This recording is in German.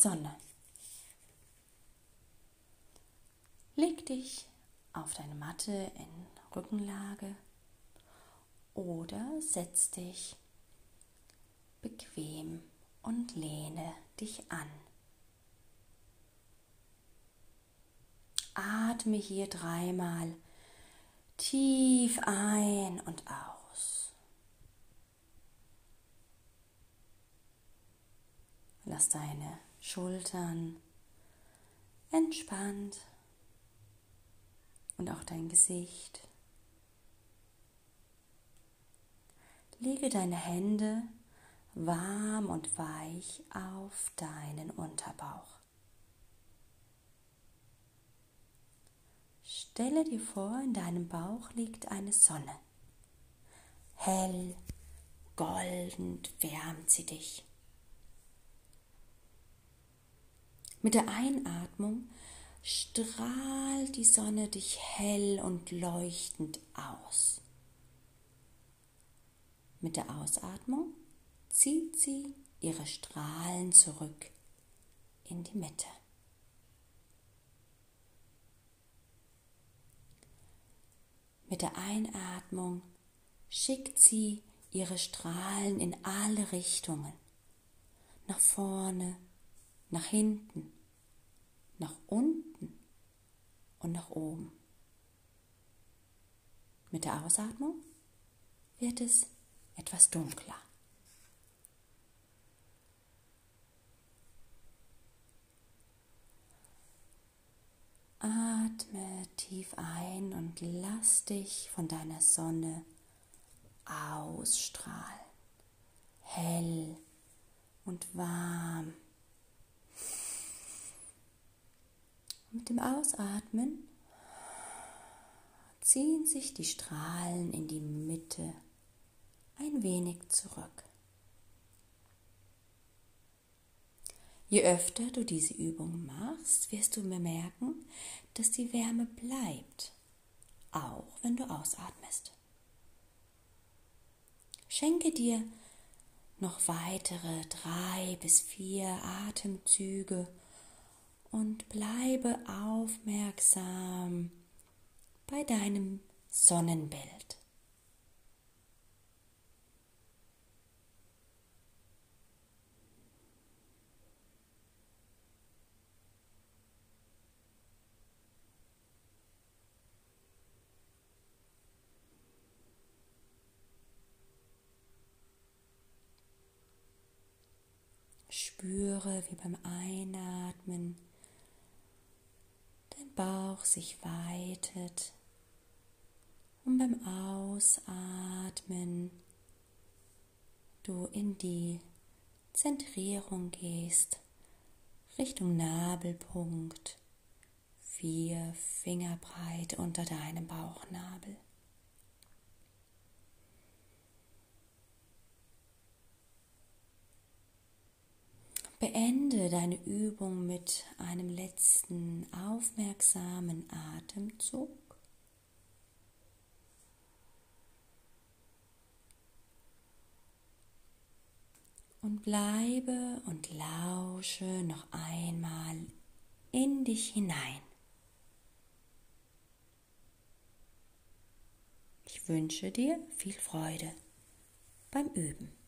Sonne. Leg dich auf deine Matte in Rückenlage oder setz dich bequem und lehne dich an. Atme hier dreimal tief ein und aus. Lass deine Schultern entspannt und auch dein Gesicht. Lege deine Hände warm und weich auf deinen Unterbauch. Stelle dir vor, in deinem Bauch liegt eine Sonne. Hell, goldend wärmt sie dich. Mit der Einatmung strahlt die Sonne dich hell und leuchtend aus. Mit der Ausatmung zieht sie ihre Strahlen zurück in die Mitte. Mit der Einatmung schickt sie ihre Strahlen in alle Richtungen, nach vorne, nach hinten, nach unten und nach oben. Mit der Ausatmung wird es etwas dunkler. Atme tief ein und lass dich von deiner Sonne ausstrahlen. Hell und warm. Mit dem Ausatmen ziehen sich die Strahlen in die Mitte ein wenig zurück. Je öfter du diese Übung machst, wirst du bemerken, dass die Wärme bleibt, auch wenn du ausatmest. Schenke dir noch weitere drei bis vier Atemzüge und bleibe aufmerksam bei deinem Sonnenbild. Spüre, wie beim Einatmen Bauch sich weitet und beim Ausatmen du in die Zentrierung gehst, Richtung Nabelpunkt, vier Finger breit unter deinem Bauchnabel. Beende deine Übung mit einem letzten aufmerksamen Atemzug. Und bleibe und lausche noch einmal in dich hinein. Ich wünsche dir viel Freude beim Üben.